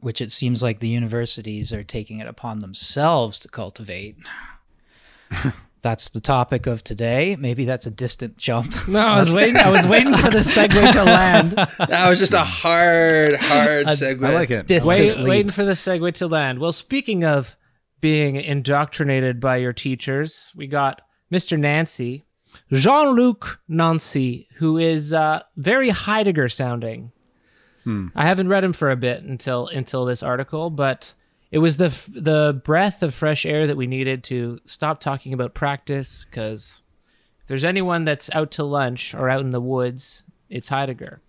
which it seems like the universities are taking it upon themselves to cultivate. that's the topic of today. Maybe that's a distant jump. No, I was waiting. I was waiting for the segue to land. That was just a hard, hard segue. I like it. Distant Wait, leap. waiting for the segue to land. Well, speaking of being indoctrinated by your teachers, we got Mr. Nancy, Jean Luc Nancy, who is uh, very Heidegger sounding. I haven't read him for a bit until until this article, but it was the f- the breath of fresh air that we needed to stop talking about practice. Because if there's anyone that's out to lunch or out in the woods, it's Heidegger.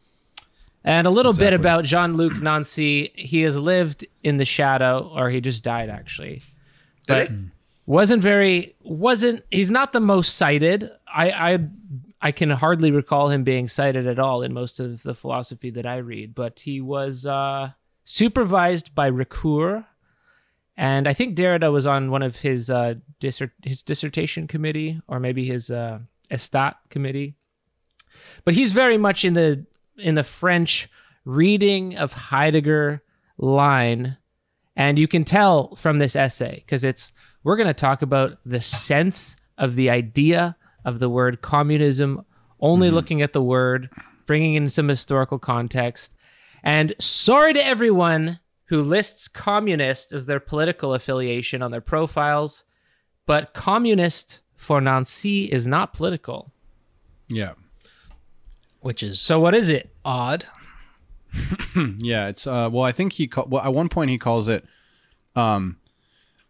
And a little bit about Jean Luc Nancy. He has lived in the shadow, or he just died actually. But wasn't very wasn't he's not the most cited. I I I can hardly recall him being cited at all in most of the philosophy that I read, but he was uh, supervised by Ricoeur, and I think Derrida was on one of his uh, dissert- his dissertation committee or maybe his uh, Estat committee. But he's very much in the in the French reading of Heidegger line, and you can tell from this essay because it's we're going to talk about the sense of the idea of the word communism, only looking at the word, bringing in some historical context. And sorry to everyone who lists communist as their political affiliation on their profiles, but communist for Nancy is not political. Yeah. which is So what is it? odd. Yeah, it's uh well I think he call, well at one point he calls it um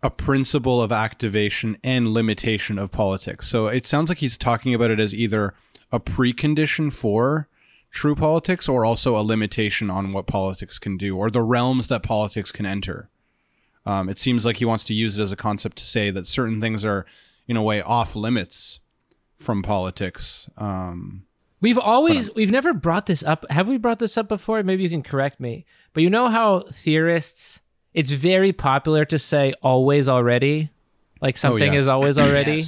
a principle of activation and limitation of politics. So it sounds like he's talking about it as either a precondition for true politics or also a limitation on what politics can do or the realms that politics can enter. Um, it seems like he wants to use it as a concept to say that certain things are in a way off limits from politics. Um, We've always we've never brought this up. Have we brought this up before? Maybe you can correct me. But you know how theorists it's very popular to say always already. Like something yeah. is always already.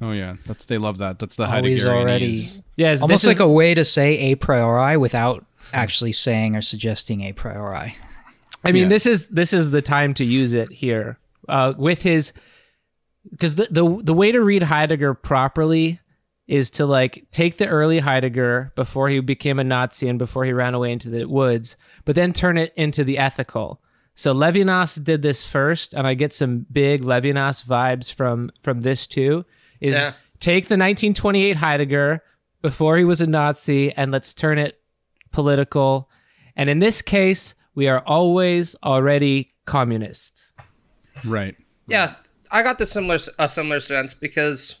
oh yeah, that's they love that. That's the Always Heideggerianese. already. Yes, Almost this like is- a way to say a priori without actually saying or suggesting a priori. I mean, Yeah. this is this is the time to use it here uh, with his because the, the the way to read Heidegger properly is to like take the early Heidegger before he became a Nazi and before he ran away into the woods, but then turn it into the ethical. So Levinas did this first, and I get some big Levinas vibes from from this too. Is Yeah. take the 1928 Heidegger before he was a Nazi and let's turn it political. And in this case, we are always already communist. Right. Yeah, I got the similar a similar sense because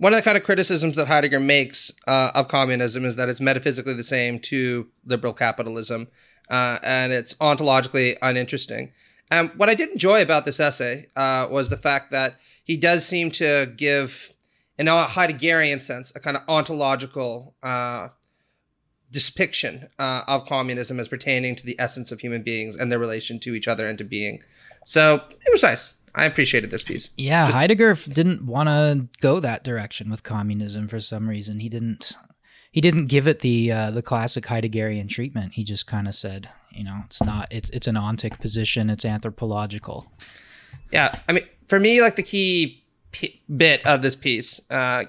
one of the kind of criticisms that Heidegger makes uh, of communism is that it's metaphysically the same to liberal capitalism, uh, and it's ontologically uninteresting. And what I did enjoy about this essay uh, was the fact that he does seem to give, in a Heideggerian sense, a kind of ontological uh, depiction uh, of communism as pertaining to the essence of human beings and their relation to each other and to being. So it was nice. I appreciated this piece. Yeah, Heidegger f- didn't want to go that direction with communism for some reason. He didn't. He didn't give it the uh, the classic Heideggerian treatment. He just kind of said, you know, it's not. It's it's an ontic position. It's anthropological. Yeah, I mean, for me, like the key p- bit of this piece uh,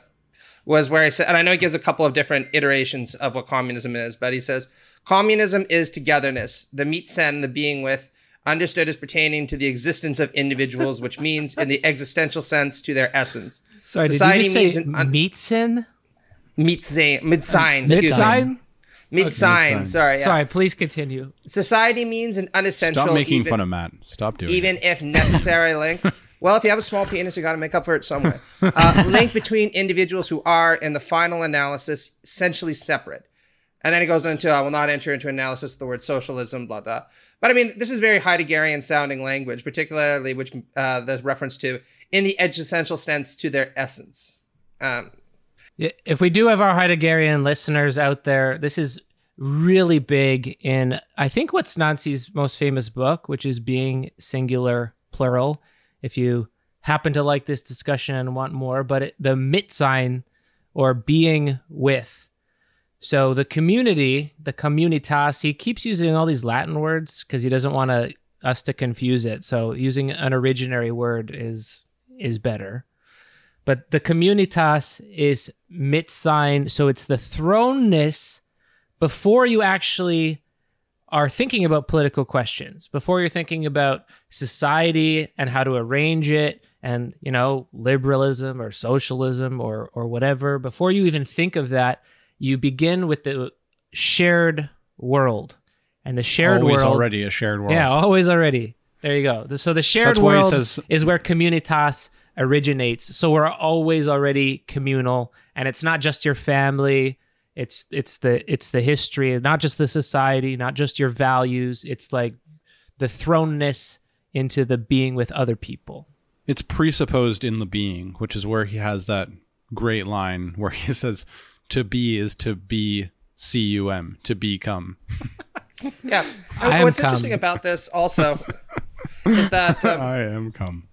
was where he said, and I know he gives a couple of different iterations of what communism is, but he says communism is togetherness, the meet sen, the being with, understood as pertaining to the existence of individuals, which means in the existential sense to their essence. Sorry, Society did you just say means an un- Meetsen? Meet sein, mid sign, excuse me. Midsign? Meet sign. Mid-sign. Sorry, yeah. Sorry, please continue. Society means an unessential. Stop making even, fun of Matt. Stop doing even it. if necessary link. Well, if you have a small penis, you got to make up for it somewhere. Uh, link between individuals who are, in the final analysis, essentially separate. And then he goes into, I will not enter into analysis of the word socialism, blah, blah. But I mean, this is very Heideggerian sounding language, particularly which uh, there's reference to in the existential sense to their essence. Um, If we do have our Heideggerian listeners out there, this is really big in, I think, what's Nancy's most famous book, which is Being Singular Plural. If you happen to like this discussion and want more, but it, the mit sign or being with. So the community, the communitas, he keeps using all these Latin words because he doesn't want to us to confuse it. So using an originary word is is better. But the communitas is mit sign, so it's the thrownness before you actually are thinking about political questions, before you're thinking about society and how to arrange it and, you know, liberalism or socialism or or whatever, before you even think of that, you begin with the shared world. And the shared world. Always world already a shared world. yeah, always already. There you go. So the shared That's world says- is where communitas originates. So we're always already communal, and it's not just your family. It's it's the it's the history, not just the society, not just your values. It's like the thrownness into the being with other people. It's presupposed in the being, which is where he has that great line where he says, "To be is to be cum to become." yeah. I am What's come. interesting about this also is that um, I am come.